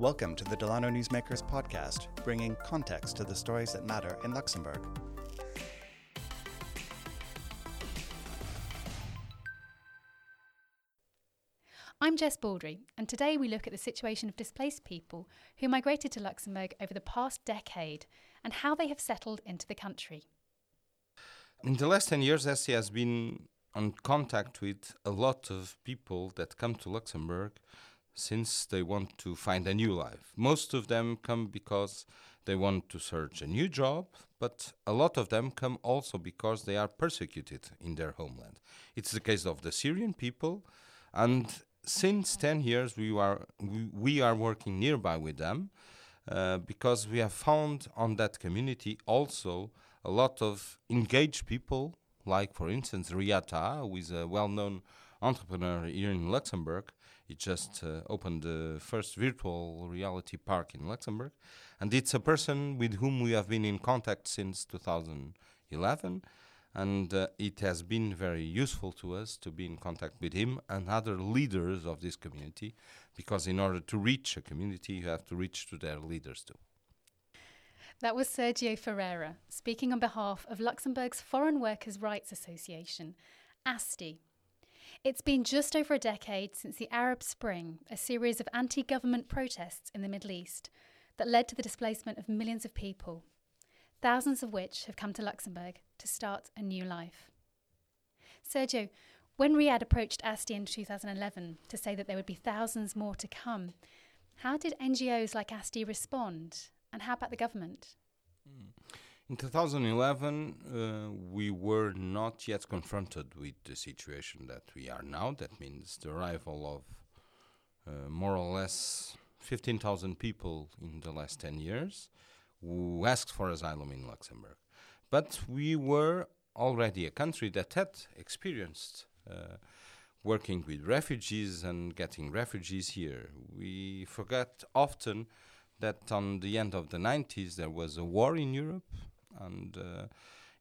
Welcome to the Delano Newsmakers podcast, bringing context to the stories that matter in Luxembourg. I'm Jess Baldry, and today we look at the situation of displaced people who migrated to Luxembourg over the past decade and how they have settled into the country. In the last 10 years, ASTI has been on contact with a lot of people that come to Luxembourg since they want to find a new life. Most of them come because they want to search a new job, but a lot of them come also because they are persecuted in their homeland. It's the case of the Syrian people, and since 10 years we are we, we are working nearby with them uh, because we have found on that community also a lot of engaged people like for instance Riyad, who is a well-known entrepreneur here in Luxembourg he just uh, opened the first virtual reality park in Luxembourg. And it's a person with whom we have been in contact since 2011 and uh, it has been very useful to us to be in contact with him and other leaders of this community because in order to reach a community you have to reach to their leaders too. That was Sergio Ferreira speaking on behalf of Luxembourg's Foreign Workers' Rights Association, ASTI. It's been just over a decade since the Arab Spring, a series of anti government protests in the Middle East that led to the displacement of millions of people thousands of which have come to Luxembourg to start a new life. Sergio, when Riyadh approached ASTI in 2011 to say that there would be thousands more to come, how did NGOs like ASTI respond? And how about the government? Hmm. In 2011, uh, we were not yet confronted with the situation that we are now. That means the arrival of uh, more or less 15,000 people in the last 10 years who asked for asylum in Luxembourg. But we were already a country that had experienced uh, working with refugees and getting refugees here. We forget often that on the end of the 90s there was a war in Europe and uh,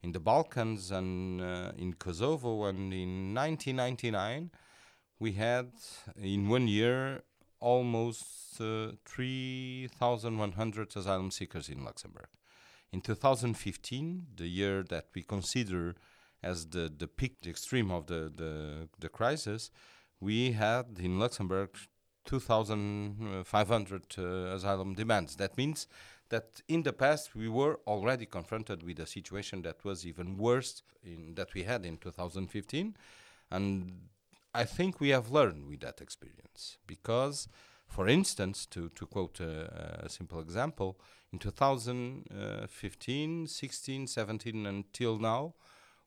in the Balkans and uh, in Kosovo and in 1999 we had in one year almost uh, 3,100 asylum seekers in Luxembourg. In 2015, the year that we consider as the, the peak, the extreme of the, the, the crisis, we had in Luxembourg 2,500 uh, asylum demands. That means that in the past we were already confronted with a situation that was even worse in, that we had in 2015. And I think we have learned with that experience because, for instance, to, to quote a, a simple example, in 2015, 16, 17, until now,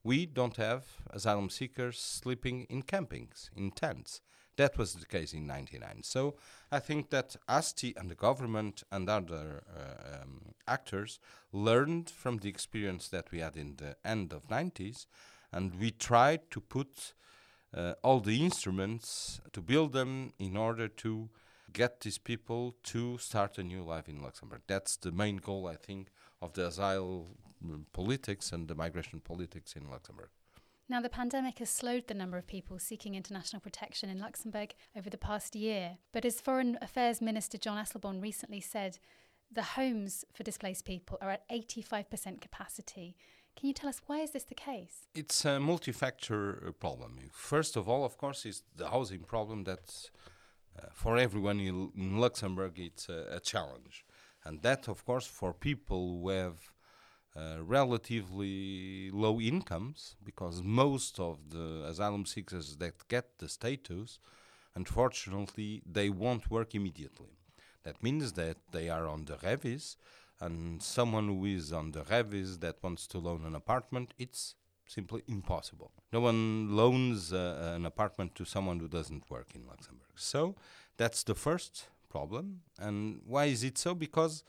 we don't have asylum seekers sleeping in campings, in tents. That was the case in 99. So I think that ASTI and the government and other uh, um, actors learned from the experience that we had in the end of 90s, and we tried to put uh, all the instruments to build them in order to get these people to start a new life in Luxembourg. That's the main goal, I think, of the asylum politics and the migration politics in Luxembourg. Now, the pandemic has slowed the number of people seeking international protection in Luxembourg over the past year. But as Foreign Affairs Minister Jean Asselborn recently said, the homes for displaced people are at 85% capacity. Can you tell us why is this the case? It's a multi-factor uh, problem. First of all, of course, is the housing problem that uh, for everyone in, Luxembourg it's a, a, challenge, and that, of course, for people who have uh, relatively low incomes, because most of the asylum seekers that get the status, unfortunately, they won't work immediately. That means that they are on the revis, and someone who is on the revis that wants to loan an apartment, it's simply impossible. No one loans uh, an apartment to someone who doesn't work in Luxembourg. So that's the first problem. And why is it so? Because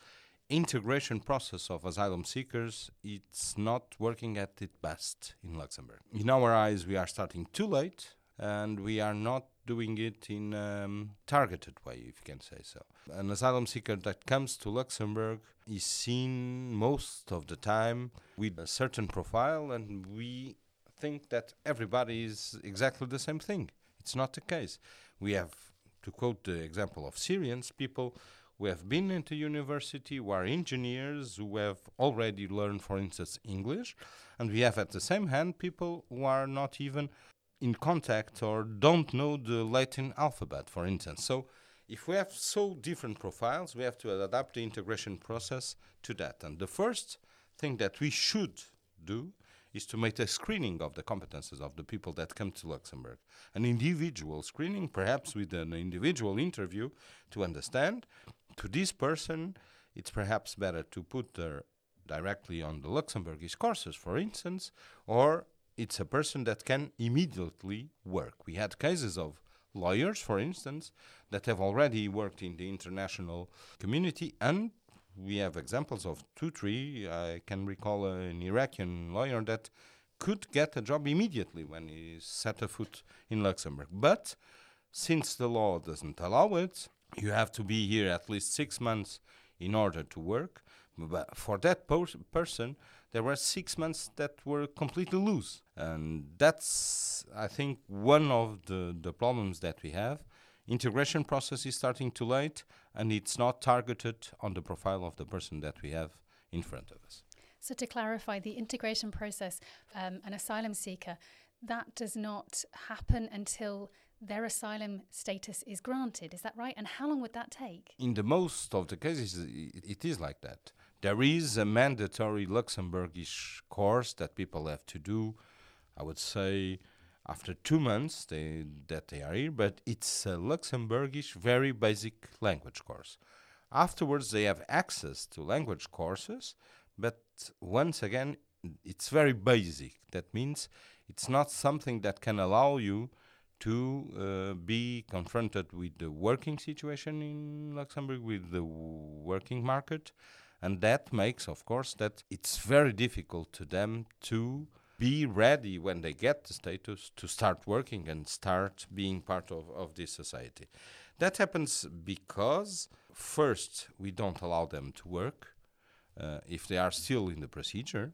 integration process of asylum seekers it's not working at its best in Luxembourg. In our eyes, we are starting too late, and we are not doing it in a um, targeted way, if you can say so. An asylum seeker that comes to Luxembourg is seen most of the time with a certain profile, and we think that everybody is exactly the same thing. It's not the case. We have, to quote the example of Syrians, people who have been into university, who are engineers, who have already learned, for instance, English. And we have at the same hand people who are not even in contact or don't know the Latin alphabet, for instance. So if we have so different profiles, we have to adapt the integration process to that. And the first thing that we should do is to make a screening of the competences of the people that come to Luxembourg. An individual screening, perhaps with an individual interview, to understand to this person, it's perhaps better to put her directly on the Luxembourgish courses, for instance, or it's a person that can immediately work. We had cases of lawyers, for instance, that have already worked in the international community and we have examples of two, three. I can recall an Iraqi lawyer that could get a job immediately when he set a foot in Luxembourg. But since the law doesn't allow it, you have to be here at least six months in order to work. But for that person, there were six months that were completely loose. And that's, I think, one of the, the problems that we have. Integration process is starting too late, and it's not targeted on the profile of the person that we have in front of us. So, to clarify, the integration process, um, an asylum seeker, that does not happen until their asylum status is granted. Is that right? And how long would that take? In the most of the cases, it, is like that. There is a mandatory Luxembourgish course that people have to do. I would say after two months they, that they are here, but it's a Luxembourgish, very basic language course. Afterwards, they have access to language courses, but once again, it's very basic. That means it's not something that can allow you to uh, be confronted with the working situation in Luxembourg, with the working market, and that makes, of course, that it's very difficult to them to be ready when they get the status to start working and start being part of, of this society. That happens because, first, we don't allow them to work uh, if they are still in the procedure,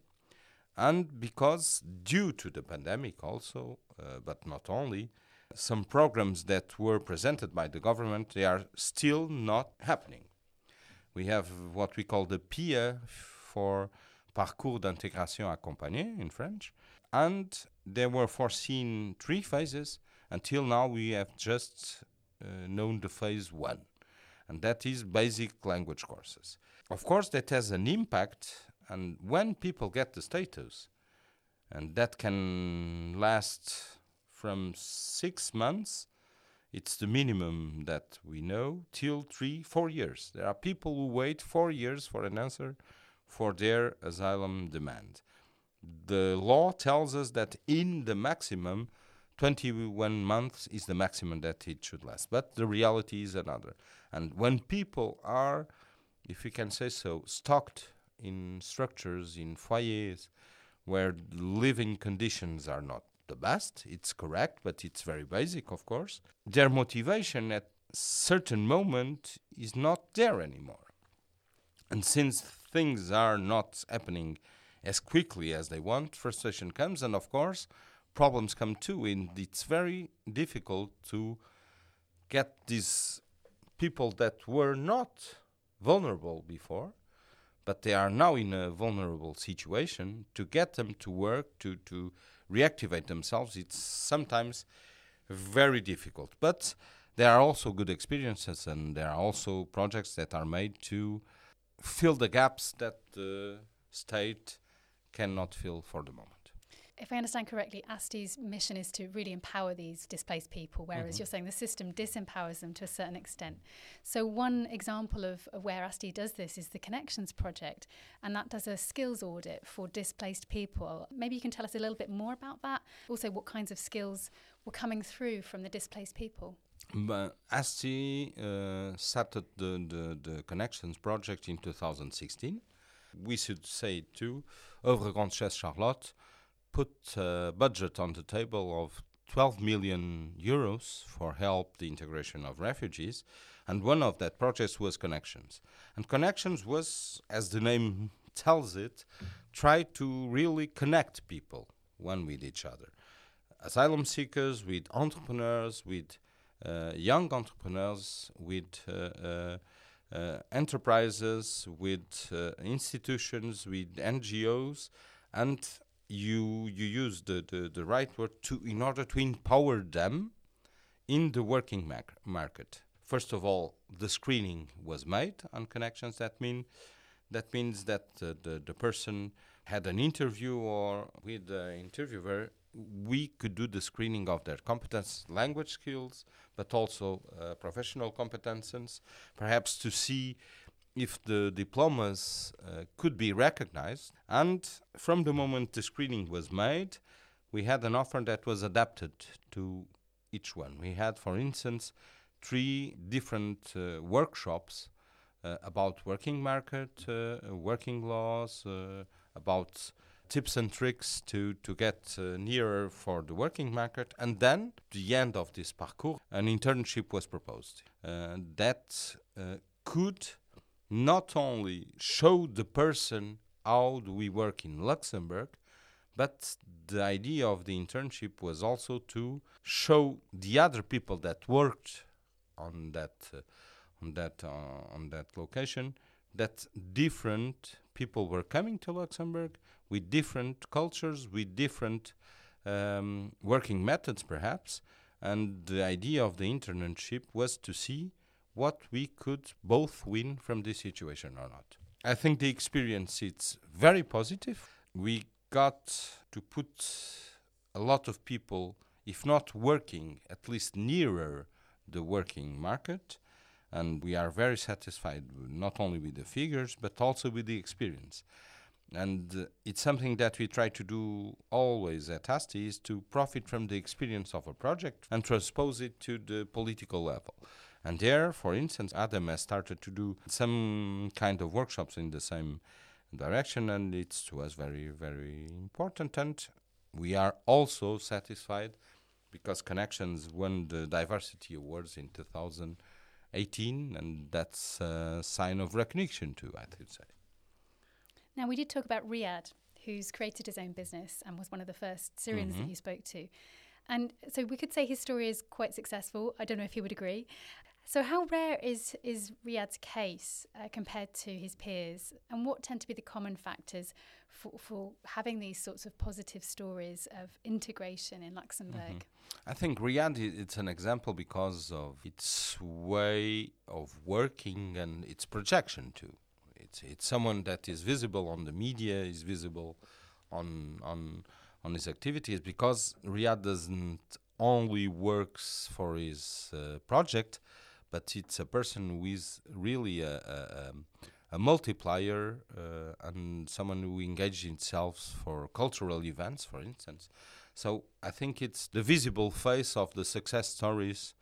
and because, due to the pandemic, also, uh, but not only, some programs that were presented by the government they are still not happening. We have what we call the PIA for Parcours d'intégration accompagné in French, and there were foreseen three phases. Until now, we have just uh, known the phase one, and that is basic language courses. Of course, that has an impact, and when people get the status, and that can last from six months, it's the minimum that we know, till three, four years. There are people who wait four years for an answer for their asylum demand the law tells us that in the maximum, 21 months is the maximum that it should last. But the reality is another. And when people are, if we can say so, stocked in structures, in foyers, where living conditions are not the best, it's correct, but it's very basic, of course, their motivation at certain moment is not there anymore. And since things are not happening as quickly as they want, frustration comes, and of course, problems come too. And it's very difficult to get these people that were not vulnerable before, but they are now in a vulnerable situation, to get them to work, to, to reactivate themselves, it's sometimes very difficult. But there are also good experiences, and there are also projects that are made to fill the gaps that the state cannot fill for the moment. If I understand correctly, ASTI's mission is to really empower these displaced people, whereas mm-hmm. you're saying the system disempowers them to a certain extent. So, one example of, of where ASTI does this is the Connections Project, and that does a skills audit for displaced people. Maybe you can tell us a little bit more about that. Also, what kinds of skills were coming through from the displaced people? But ASTI uh, started the, the, the Connections Project in 2016 we should say too, Œuvre Duchesse Charlotte put a budget on the table of 12 million euros for help the integration of refugees and one of that projects was connections. And connections was as the name tells it try to really connect people one with each other. Asylum seekers with entrepreneurs with uh, young entrepreneurs with uh, uh, uh, enterprises, with uh, institutions, with NGOs, and you you use the, the, the right word to in order to empower them in the working market. First of all, the screening was made on connections. That mean that means that uh, the the person had an interview or with the interviewer we could do the screening of their competence, language skills, but also uh, professional competences, perhaps to see if the diplomas uh, could be recognized. And from the moment the screening was made, we had an offer that was adapted to each one. We had, for instance, three different uh, workshops uh, about working market, uh, working laws, uh, about tips and tricks to, to get uh, nearer for the working market. And then, the end of this parcours, an internship was proposed that could not only show the person how do we work in Luxembourg, but the idea of the internship was also to show the other people that worked on that uh, on that uh, on that location that different people were coming to Luxembourg with different cultures, with different um, working methods, perhaps. And the idea of the internship was to see what we could both win from this situation or not. I think the experience is very positive. We got to put a lot of people, if not working, at least nearer the working market. And we are very satisfied not only with the figures, but also with the experience and uh, it's something that we try to do always at ASTI is to profit from the experience of a project and transpose it to the political level. And there, for instance, ADEM has started to do some kind of workshops in the same direction, and it was very, very important. And we are also satisfied because Connections won the Diversity Awards in 2018, and that's a sign of recognition too, I would say. Now, we did talk about Riyad, who's created his own business and was one of the first Syrians mm-hmm. that you spoke to. And so we could say his story is quite successful. I don't know if he would agree. So, how rare is, is Riyad's case uh, compared to his peers? And what tend to be the common factors for, for having these sorts of positive stories of integration in Luxembourg? Mm-hmm. I think Riyadh it's an example because of its way of working and its projection too. It's it's someone that is visible on the media, is visible on on on his activities because Riyadh doesn't only works for his uh, project, but it's a person who is really a, a, a multiplier uh, and someone who engages himself for cultural events, for instance. So I think it's the visible face of the success stories.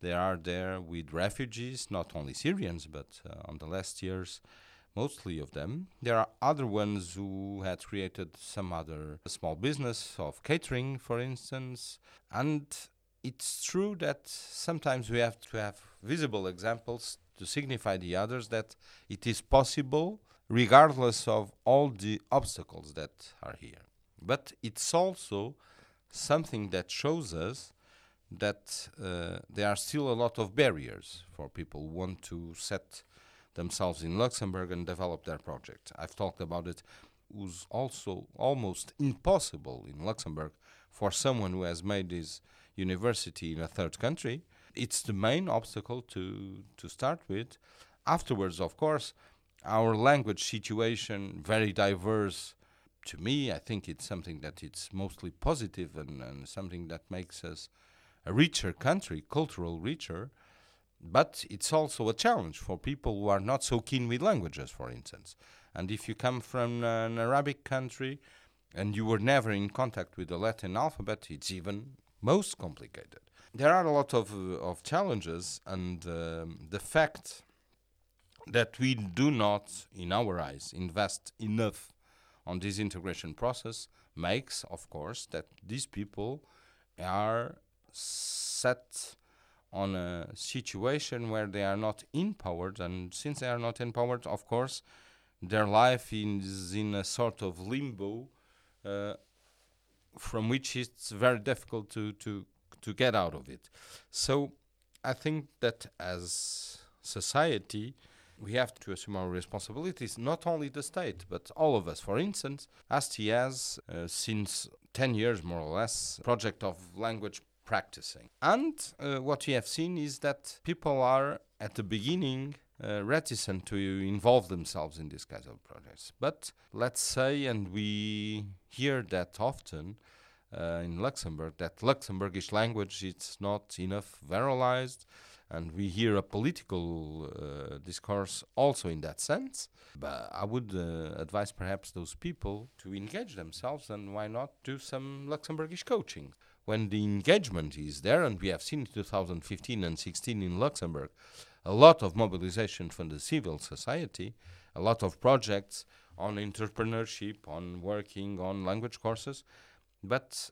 They are there with refugees, not only Syrians, but uh, on the last years mostly of them. There are other ones who had created some other small business of catering, for instance. And it's true that sometimes we have to have visible examples to signify the others that it is possible regardless of all the obstacles that are here. But it's also something that shows us that uh, there are still a lot of barriers for people who want to set themselves in Luxembourg and develop their project. I've talked about it. was also almost impossible in Luxembourg for someone who has made his university in a third country. It's the main obstacle to to start with. Afterwards, of course, our language situation very diverse. To me, I think it's something that it's mostly positive and, and something that makes us a richer country, cultural richer. But it's also a challenge for people who are not so keen with languages, for instance. And if you come from an Arabic country and you were never in contact with the Latin alphabet, it's even most complicated. There are a lot of, uh, of challenges, and um, the fact that we do not, in our eyes, invest enough on this integration process makes, of course, that these people are set on a situation where they are not empowered, and since they are not empowered, of course, their life is in a sort of limbo uh, from which it's very difficult to, to, to get out of it. So I think that as society, we have to assume our responsibilities, not only the state, but all of us. For instance, ASTI has, uh, since 10 years more or less, project of language practicing. And uh, what we have seen is that people are, at the beginning, uh, reticent to involve themselves in these kinds of projects. But let's say, and we hear that often, uh, in Luxembourg that Luxembourgish language is not enough viralized, and we hear a political uh, discourse also in that sense. But I would uh, advise perhaps those people to engage themselves, and why not do some Luxembourgish coaching? When the engagement is there, and we have seen in 2015 and 16 in Luxembourg, a lot of mobilization from the civil society, a lot of projects on entrepreneurship, on working on language courses, but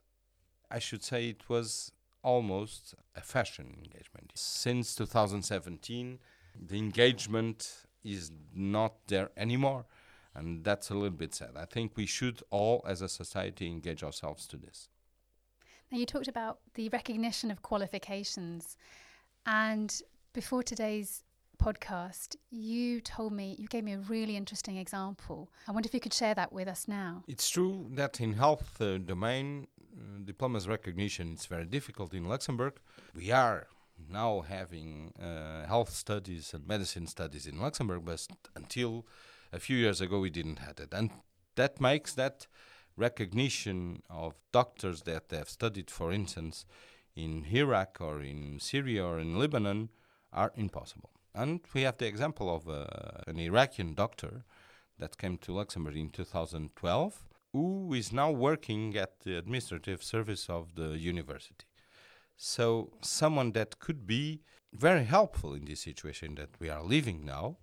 I should say it was almost a fashion engagement. Since 2017, the engagement is not there anymore, and that's a little bit sad. I think we should all, as a society, engage ourselves to this. Now, you talked about the recognition of qualifications, and before today's podcast, you told me, you gave me a really interesting example. I wonder if you could share that with us now. It's true that in health uh, domain, uh, diplomas recognition is very difficult in Luxembourg. We are now having uh, health studies and medicine studies in Luxembourg, but until a few years ago we didn't have it, and that makes that recognition of doctors that have studied, for instance, in Iraq or in Syria or in Lebanon, are impossible. And we have the example of uh, an Iraqi doctor that came to Luxembourg in 2012 who is now working at the administrative service of the university. So, someone that could be very helpful in this situation that we are living now,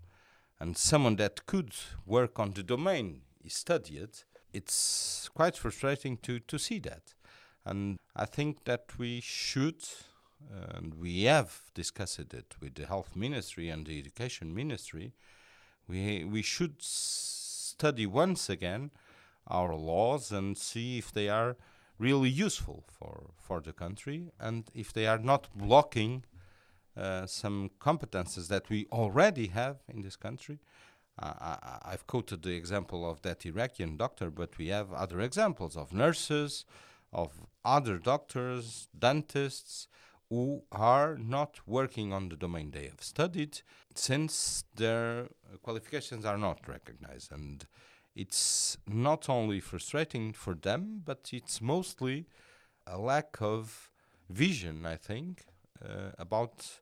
and someone that could work on the domain he studied, it's quite frustrating to, to see that. And I think that we should and we have discussed it with the health ministry and the education ministry, we we should study once again our laws and see if they are really useful for for the country and if they are not blocking uh, some competences that we already have in this country. Uh, I, have quoted the example of that Iraqi doctor, but we have other examples of nurses, of other doctors, dentists, who are not working on the domain they have studied since their qualifications are not recognized. And it's not only frustrating for them, but it's mostly a lack of vision, I think, uh, about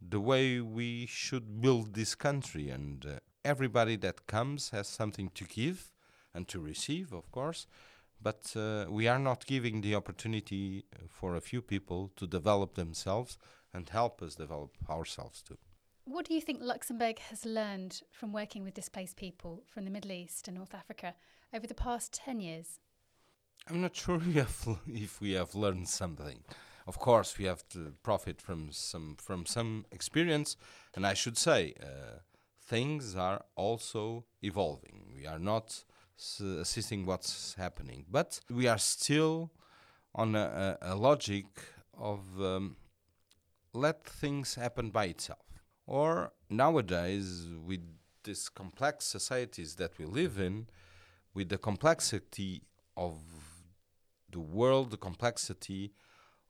the way we should build this country. And uh, everybody that comes has something to give and to receive, of course but uh, we are not giving the opportunity for a few people to develop themselves and help us develop ourselves too. What do you think Luxembourg has learned from working with displaced people from the Middle East and North Africa over the past 10 years? I'm not sure we have, if we have learned something. Of course, we have to profit from some from some experience, and I should say, uh, things are also evolving. We are not assisting what's happening. But we are still on a, a, logic of um, let things happen by itself. Or nowadays, with these complex societies that we live in, with the complexity of the world, the complexity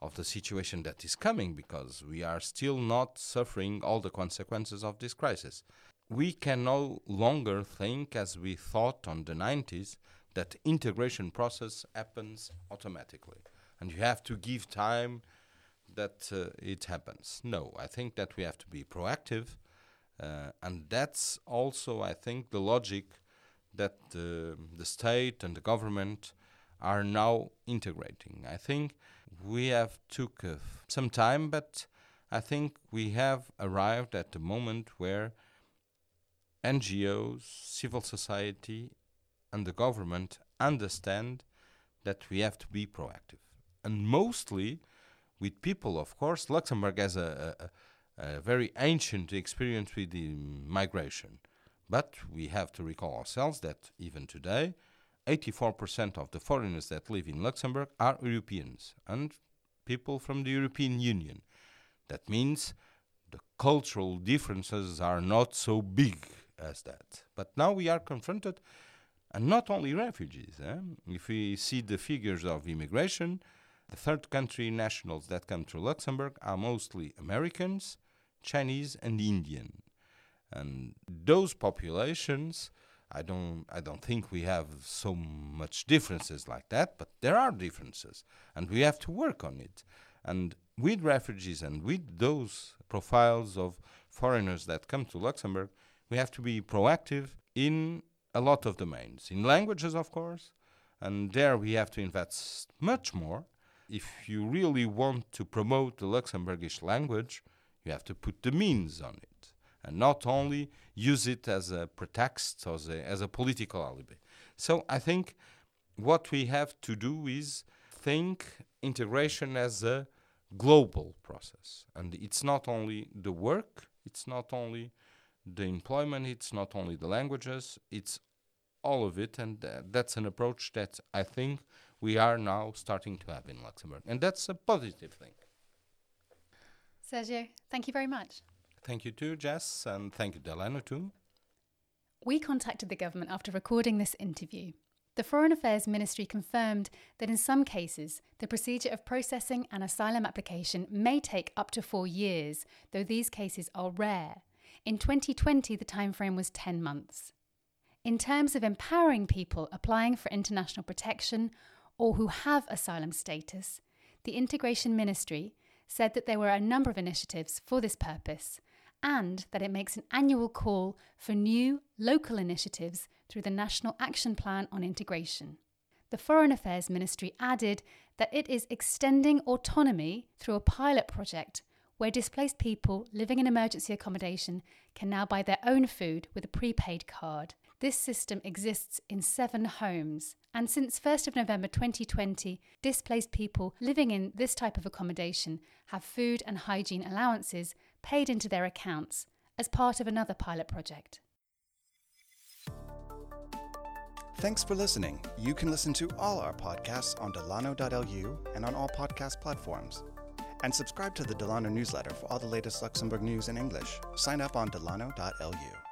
of the situation that is coming, because we are still not suffering all the consequences of this crisis we can no longer think as we thought on the 90s that integration process happens automatically. And you have to give time that uh, it happens. No i think that we have to be proactive uh, and that's also i think the logic that uh, the state and the government are now integrating. I think we have took uh, some time but i think we have arrived at the moment where NGOs, civil society, and the government understand that we have to be proactive. And mostly with people, of course, Luxembourg has a, a, a very ancient experience with migration. But we have to recall ourselves that even today, 84% of the foreigners that live in Luxembourg are Europeans and people from the European Union. That means the cultural differences are not so big as that. But now we are confronted, and not only refugees. Eh? If we see the figures of immigration, the third country nationals that come to Luxembourg are mostly Americans, Chinese, and Indian. And those populations, I don't, I don't think we have so much differences like that, but there are differences, and we have to work on it. And with refugees and with those profiles of foreigners that come to Luxembourg, we have to be proactive in a lot of domains. In languages, of course, and there we have to invest much more. If you really want to promote the Luxembourgish language, you have to put the means on it and not only use it as a pretext or as a, as a political alibi. So I think what we have to do is think integration as a global process. And it's not only the work, it's not only the employment, it's not only the languages, it's all of it. And uh, that's an approach that I think we are now starting to have in Luxembourg. And that's a positive thing. Sergio, thank you very much. Thank you too, Jess, and thank you, Delano, too. We contacted the government after recording this interview. The Foreign Affairs Ministry confirmed that in some cases, the procedure of processing an asylum application may take up to four years, though these cases are rare. In 2020, the timeframe was 10 months. In terms of empowering people applying for international protection or who have asylum status, the Integration Ministry said that there were a number of initiatives for this purpose and that it makes an annual call for new local initiatives through the National Action Plan on Integration. The Foreign Affairs Ministry added that it is extending autonomy through a pilot project where displaced people living in emergency accommodation can now buy their own food with a prepaid card. This system exists in seven homes, and since 1st of November 2020, displaced people living in this type of accommodation have food and hygiene allowances paid into their accounts as part of another pilot project. Thanks for listening. You can listen to all our podcasts on delano.lu and on all podcast platforms. And subscribe to the Delano newsletter for all the latest Luxembourg news in English. Sign up on delano.lu.